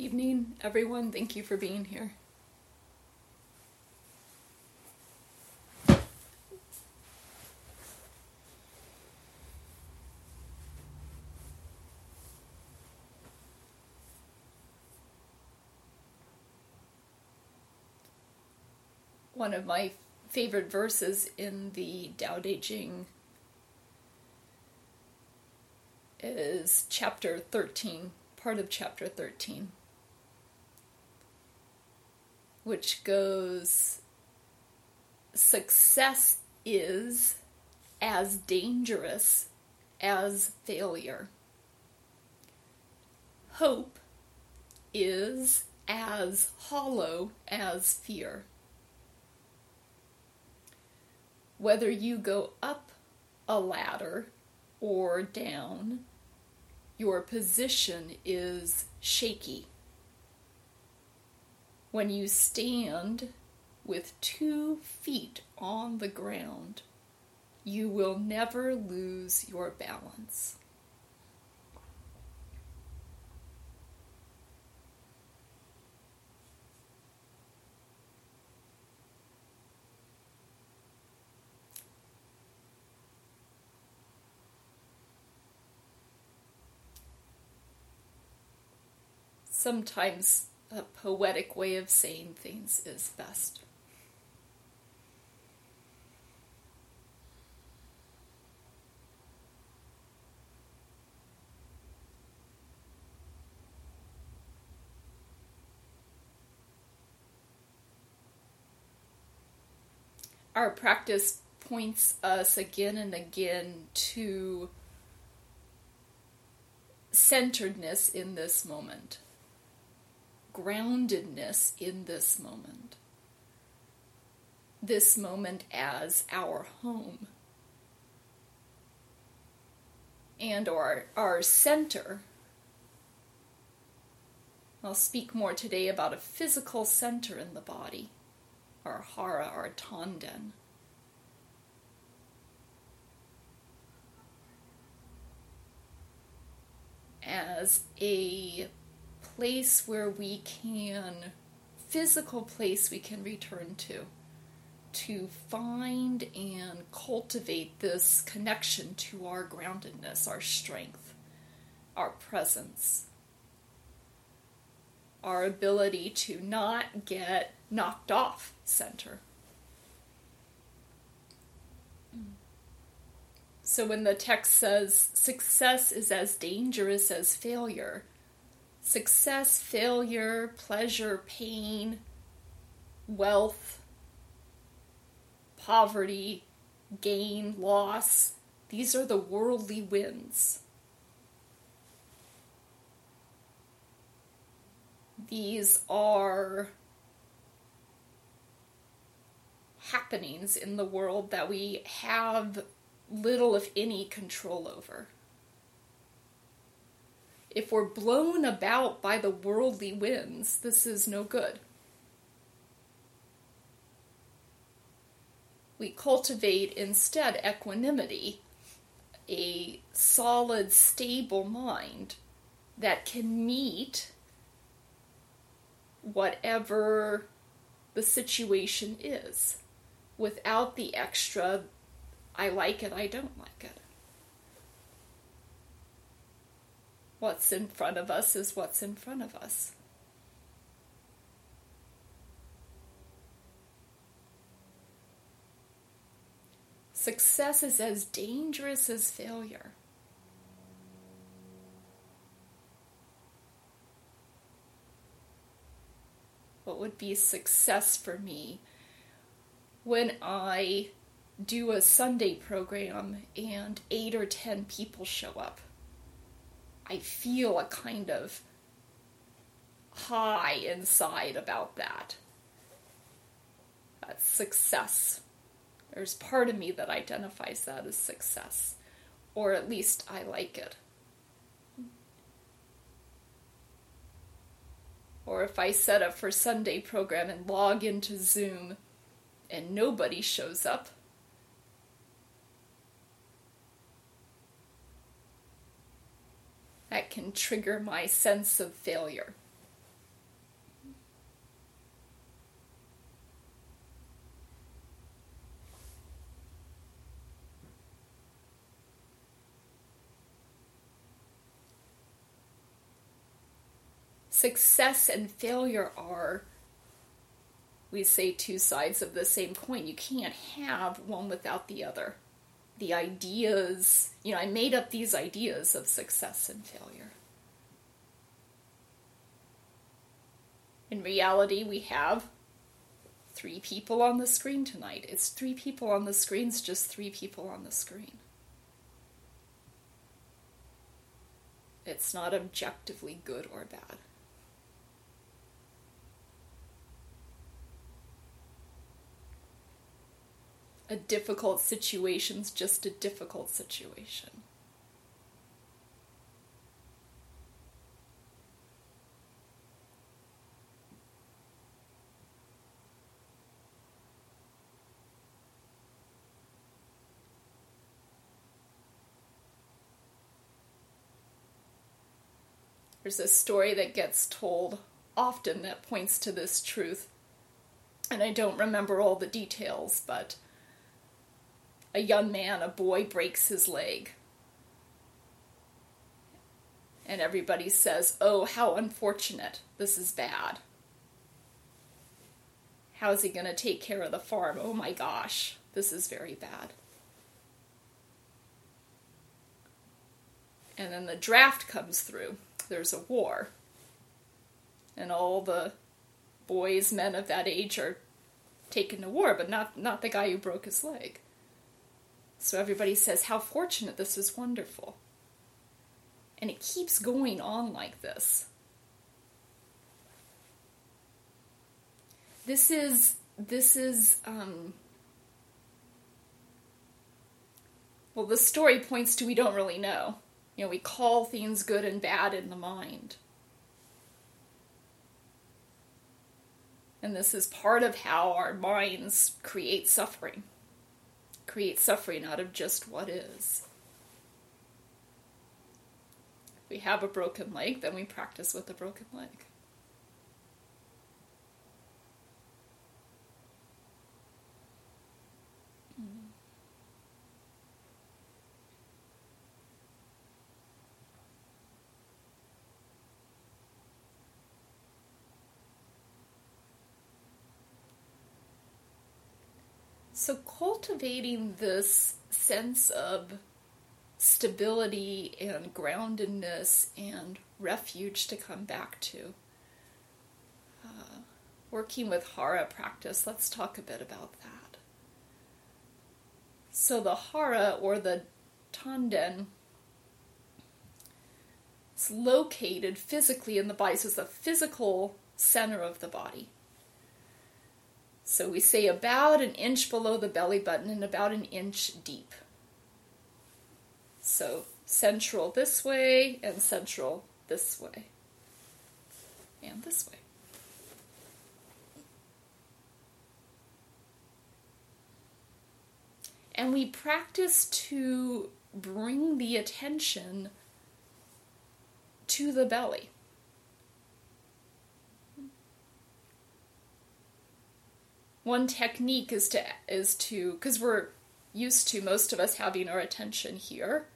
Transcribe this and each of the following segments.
evening, everyone. Thank you for being here. One of my favorite verses in the Tao Te Ching is chapter 13, part of chapter 13, which goes Success is as dangerous as failure. Hope is as hollow as fear. Whether you go up a ladder or down, your position is shaky. When you stand with two feet on the ground, you will never lose your balance. sometimes a poetic way of saying things is best. Our practice points us again and again to centeredness in this moment groundedness in this moment. This moment as our home. And our, our center. I'll speak more today about a physical center in the body, our hara, our tanden. As a place where we can, physical place we can return to, to find and cultivate this connection to our groundedness, our strength, our presence, our ability to not get knocked off center. So when the text says success is as dangerous as failure, success, failure, pleasure, pain, wealth, poverty, gain, loss. These are the worldly winds. These are happenings in the world that we have little, if any, control over if we're blown about by the worldly winds, this is no good. We cultivate instead equanimity, a solid, stable mind that can meet whatever the situation is without the extra, I like it, I don't like it. What's in front of us is what's in front of us. Success is as dangerous as failure. What would be success for me when I do a Sunday program and eight or ten people show up? I feel a kind of high inside about that. That's success. There's part of me that identifies that as success, or at least I like it. Or if I set up for Sunday program and log into Zoom and nobody shows up, can trigger my sense of failure. Success and failure are, we say, two sides of the same coin. You can't have one without the other. The ideas, you know, I made up these ideas of success and failure. In reality, we have three people on the screen tonight. It's three people on the screen, it's just three people on the screen. It's not objectively good or bad. A difficult situation's just a difficult situation. There's a story that gets told often that points to this truth. And I don't remember all the details, but a young man, a boy, breaks his leg. And everybody says, Oh, how unfortunate. This is bad. How's he going to take care of the farm? Oh my gosh, this is very bad. And then the draft comes through there's a war. And all the boys, men of that age are taken to war, but not, not the guy who broke his leg. So everybody says, How fortunate, this is wonderful. And it keeps going on like this. This is, this is, um, well, the story points to we don't really know. You know, we call things good and bad in the mind. And this is part of how our minds create suffering, create suffering out of just what is. If we have a broken leg, then we practice with a broken leg. So, cultivating this sense of stability and groundedness and refuge to come back to. Uh, working with Hara practice, let's talk a bit about that. So, the Hara or the Tanden is located physically in the body, so it's the physical center of the body. So we say about an inch below the belly button and about an inch deep. So central this way and central this way. And this way. And we practice to bring the attention to the belly. One technique is to is to because we're used to most of us having our attention here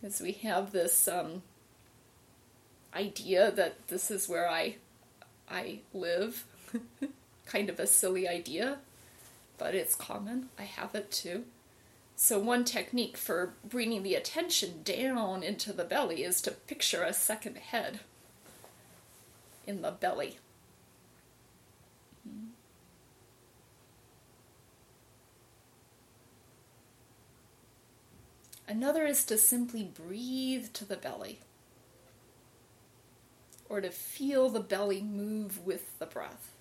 because we have this um, idea that this is where I I live. Kind of a silly idea but it's common. I have it too. So one technique for bringing the attention down into the belly is to picture a second head in the belly Another is to simply breathe to the belly, or to feel the belly move with the breath.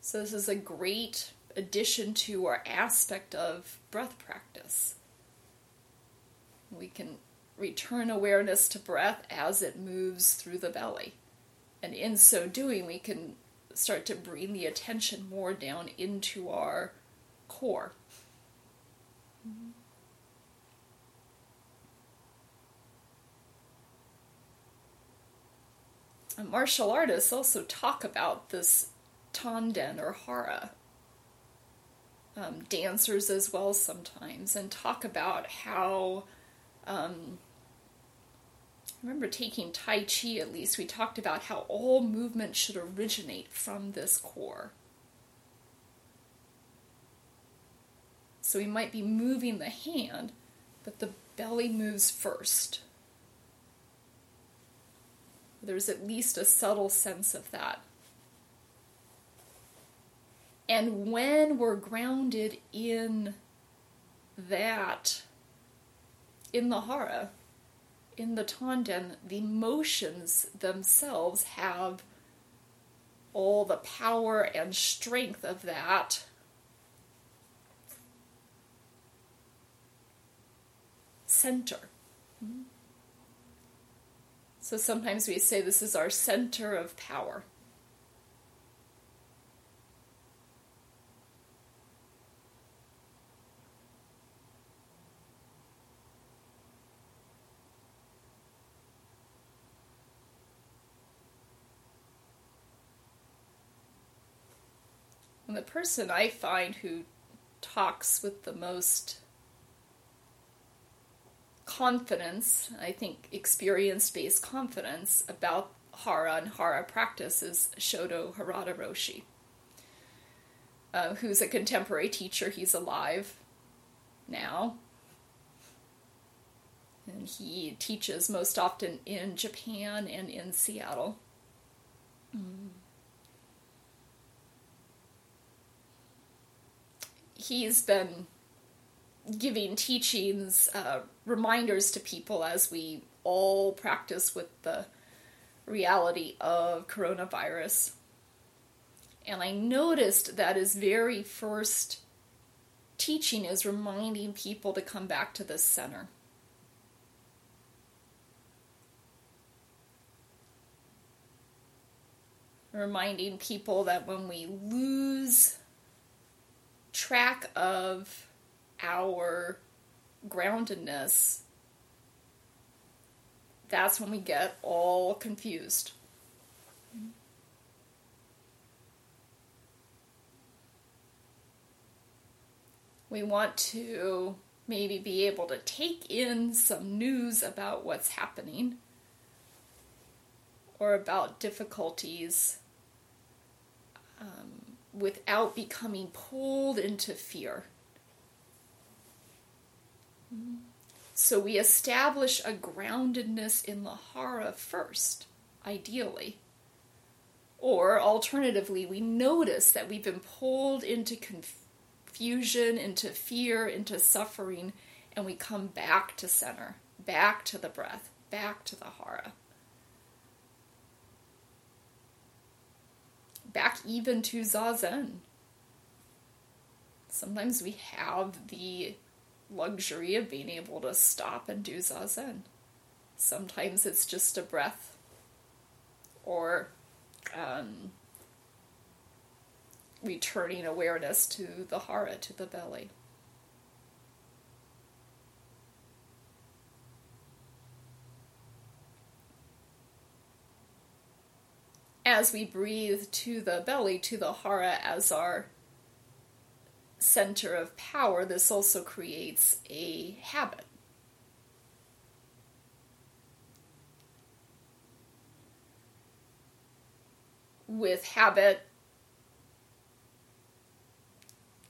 So, this is a great addition to our aspect of breath practice. We can return awareness to breath as it moves through the belly. And in so doing, we can start to bring the attention more down into our core. Martial artists also talk about this tanden or hara. Um, dancers as well sometimes, and talk about how um, remember taking Tai Chi at least, we talked about how all movement should originate from this core. So we might be moving the hand, but the belly moves first. There's at least a subtle sense of that. And when we're grounded in that, in the hara, in the tanden, the motions themselves have all the power and strength of that. Center. Hmm? So sometimes we say this is our center of power. And the person I find who talks with the most confidence, I think experience based confidence about Hara and Hara practice is Shodo Harada Roshi, uh, who's a contemporary teacher. He's alive now. And he teaches most often in Japan and in Seattle. Mm. he's been giving teachings, uh, reminders to people as we all practice with the reality of coronavirus. And I noticed that his very first teaching is reminding people to come back to this center. Reminding people that when we lose track of our groundedness, that's when we get all confused. We want to maybe be able to take in some news about what's happening or about difficulties um, without becoming pulled into fear. So we establish a groundedness in the hara first, ideally. Or alternatively, we notice that we've been pulled into confusion, into fear, into suffering, and we come back to center, back to the breath, back to the hara. back even to Zazen. Sometimes we have the luxury of being able to stop and do Zazen. Sometimes it's just a breath or um, returning awareness to the hara, to the belly. as we breathe to the belly, to the hara as our center of power, this also creates a habit. With habit,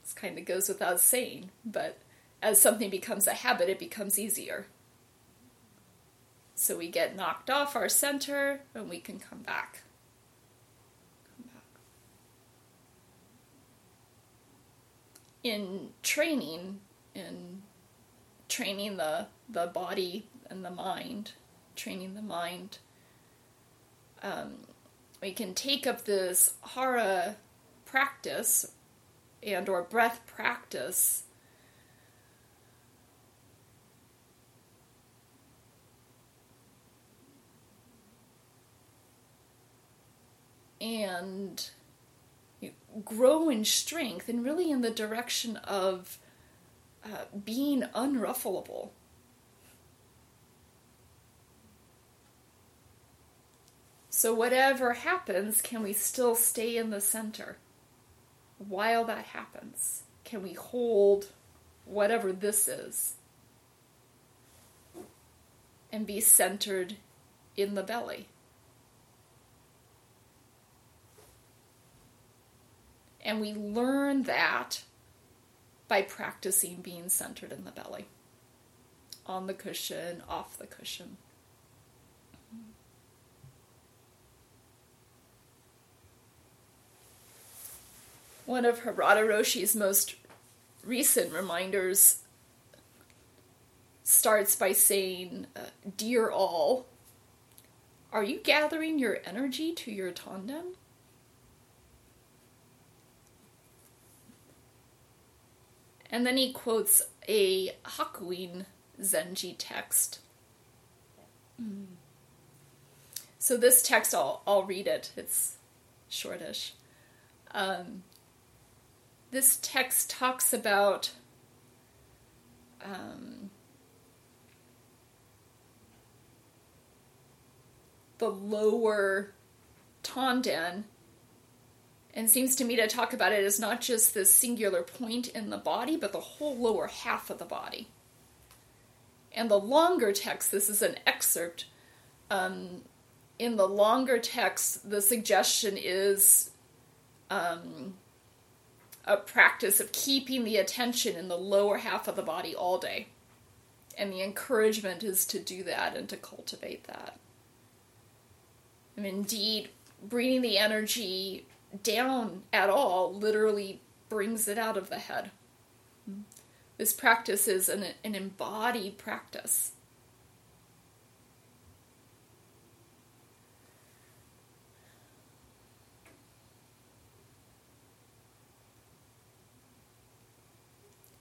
this kind of goes without saying, but as something becomes a habit, it becomes easier. So we get knocked off our center and we can come back. In training, in training the the body and the mind, training the mind, um, we can take up this hara practice and or breath practice and grow in strength and really in the direction of uh, being unruffleable. So, whatever happens, can we still stay in the center while that happens? Can we hold whatever this is and be centered in the belly. And we learn that by practicing being centered in the belly, on the cushion, off the cushion. One of Harada Roshi's most recent reminders starts by saying, uh, Dear all, are you gathering your energy to your tanden? And then he quotes a Hakuin Zenji text. Mm. So this text, I'll, I'll read it. It's shortish. Um, this text talks about um, the lower tanden and seems to me to talk about it as not just this singular point in the body, but the whole lower half of the body. And the longer text, this is an excerpt. Um, in the longer text, the suggestion is um, a practice of keeping the attention in the lower half of the body all day. And the encouragement is to do that and to cultivate that. And indeed, bringing the energy down at all literally brings it out of the head. This practice is an, an embodied practice.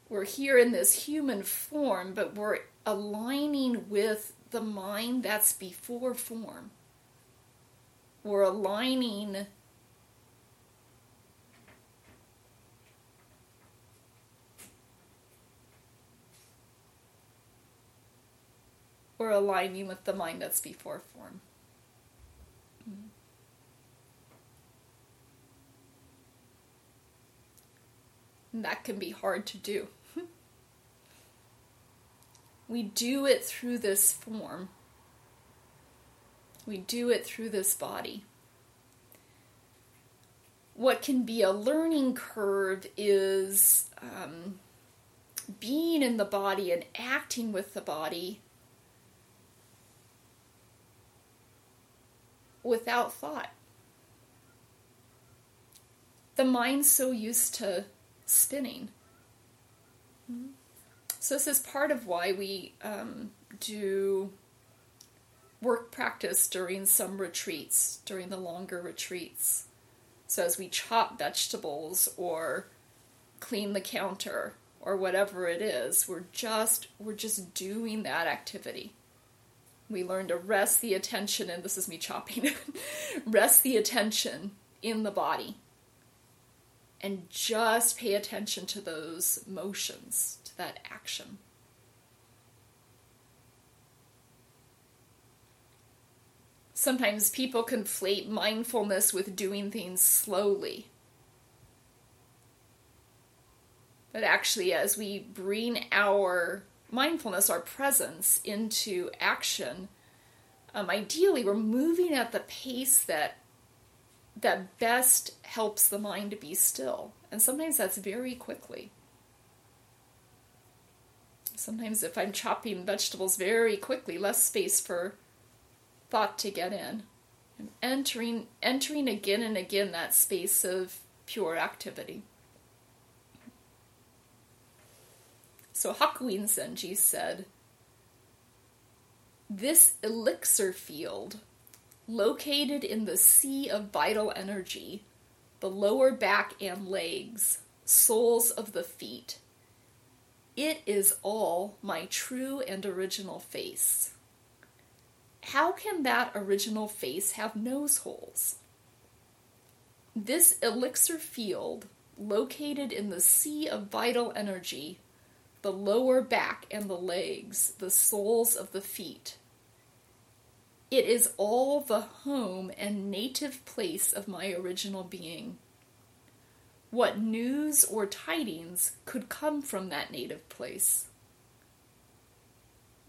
We're here in this human form, but we're aligning with the mind that's before form. We're aligning or aligning with the mind that's before form. And that can be hard to do. we do it through this form. We do it through this body. What can be a learning curve is um, being in the body and acting with the body without thought. The mind's so used to spinning. So, this is part of why we um, do work practice during some retreats, during the longer retreats. So, as we chop vegetables or clean the counter or whatever it is, we're just we're just doing that activity. We learn to rest the attention, and this is me chopping, rest the attention in the body. And just pay attention to those motions, to that action. Sometimes people conflate mindfulness with doing things slowly. But actually, as we bring our mindfulness, our presence, into action, um, ideally we're moving at the pace that that best helps the mind to be still. And sometimes that's very quickly. Sometimes if I'm chopping vegetables very quickly, less space for thought to get in. And entering entering again and again that space of pure activity. So Hakuin Zenji said, This elixir field, located in the sea of vital energy, the lower back and legs, soles of the feet, it is all my true and original face. How can that original face have nose holes? This elixir field, located in the sea of vital energy, the lower back and the legs, the soles of the feet. It is all the home and native place of my original being. What news or tidings could come from that native place?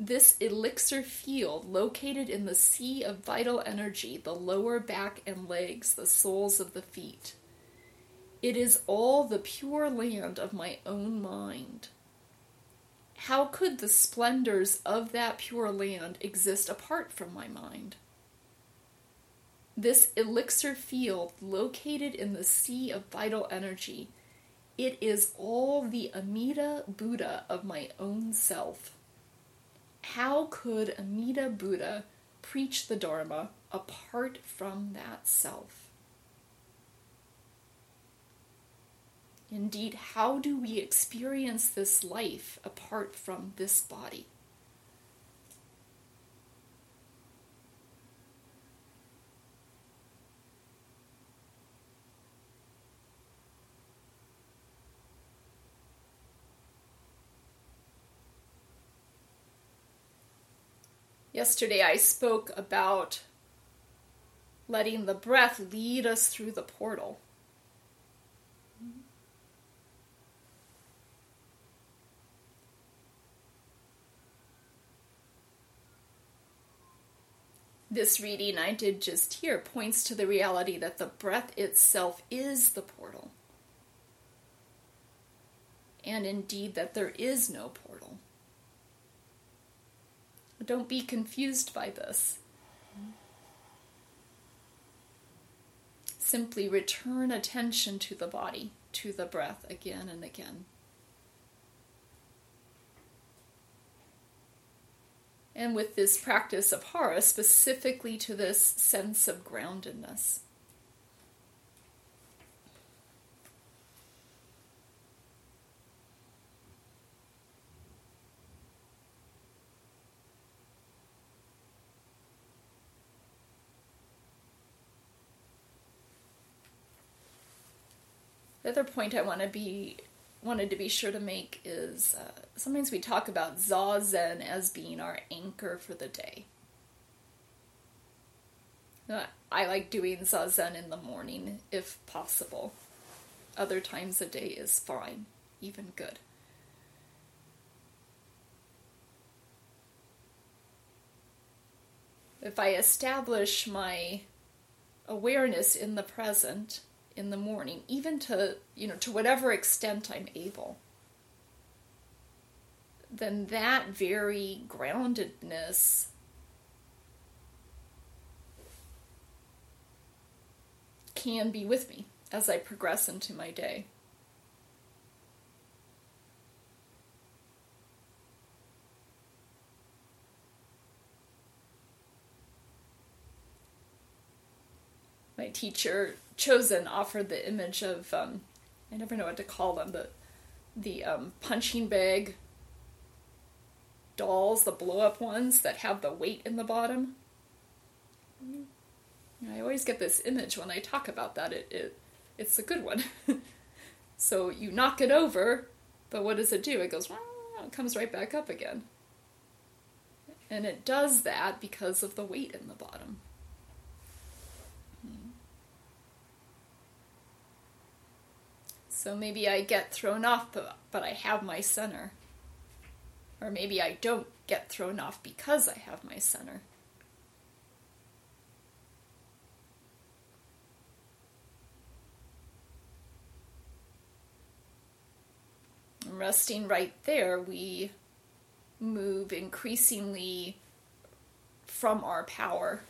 This elixir field, located in the sea of vital energy, the lower back and legs, the soles of the feet. It is all the pure land of my own mind. How could the splendors of that pure land exist apart from my mind? This elixir field, located in the sea of vital energy, it is all the Amida Buddha of my own self. How could Amida Buddha preach the Dharma apart from that self? Indeed, how do we experience this life apart from this body? Yesterday I spoke about letting the breath lead us through the portal. This reading I did just here points to the reality that the breath itself is the portal. And indeed, that there is no portal. Don't be confused by this. Simply return attention to the body, to the breath again and again. And with this practice of hara, specifically to this sense of groundedness. The other point I want to be wanted to be sure to make is uh, sometimes we talk about zazen as being our anchor for the day. Uh, I like doing zazen in the morning if possible. Other times a day is fine, even good. If I establish my awareness in the present, in the morning, even to, you know, to whatever extent I'm able, then that very groundedness can be with me as I progress into my day. My teacher Chozen offered the image of um, I never know what to call them the the um, punching bag dolls, the blow up ones that have the weight in the bottom. I always get this image when I talk about that. It, it it's a good one. so you knock it over, but what does it do? It goes it comes right back up again. And it does that because of the weight in the bottom. So maybe I get thrown off, but, I have my center. Or maybe I don't get thrown off because I have my center. resting right there, we move increasingly from our power,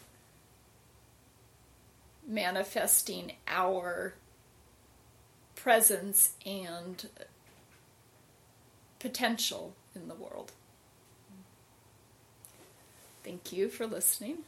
manifesting our presence and potential in the world. Thank you for listening.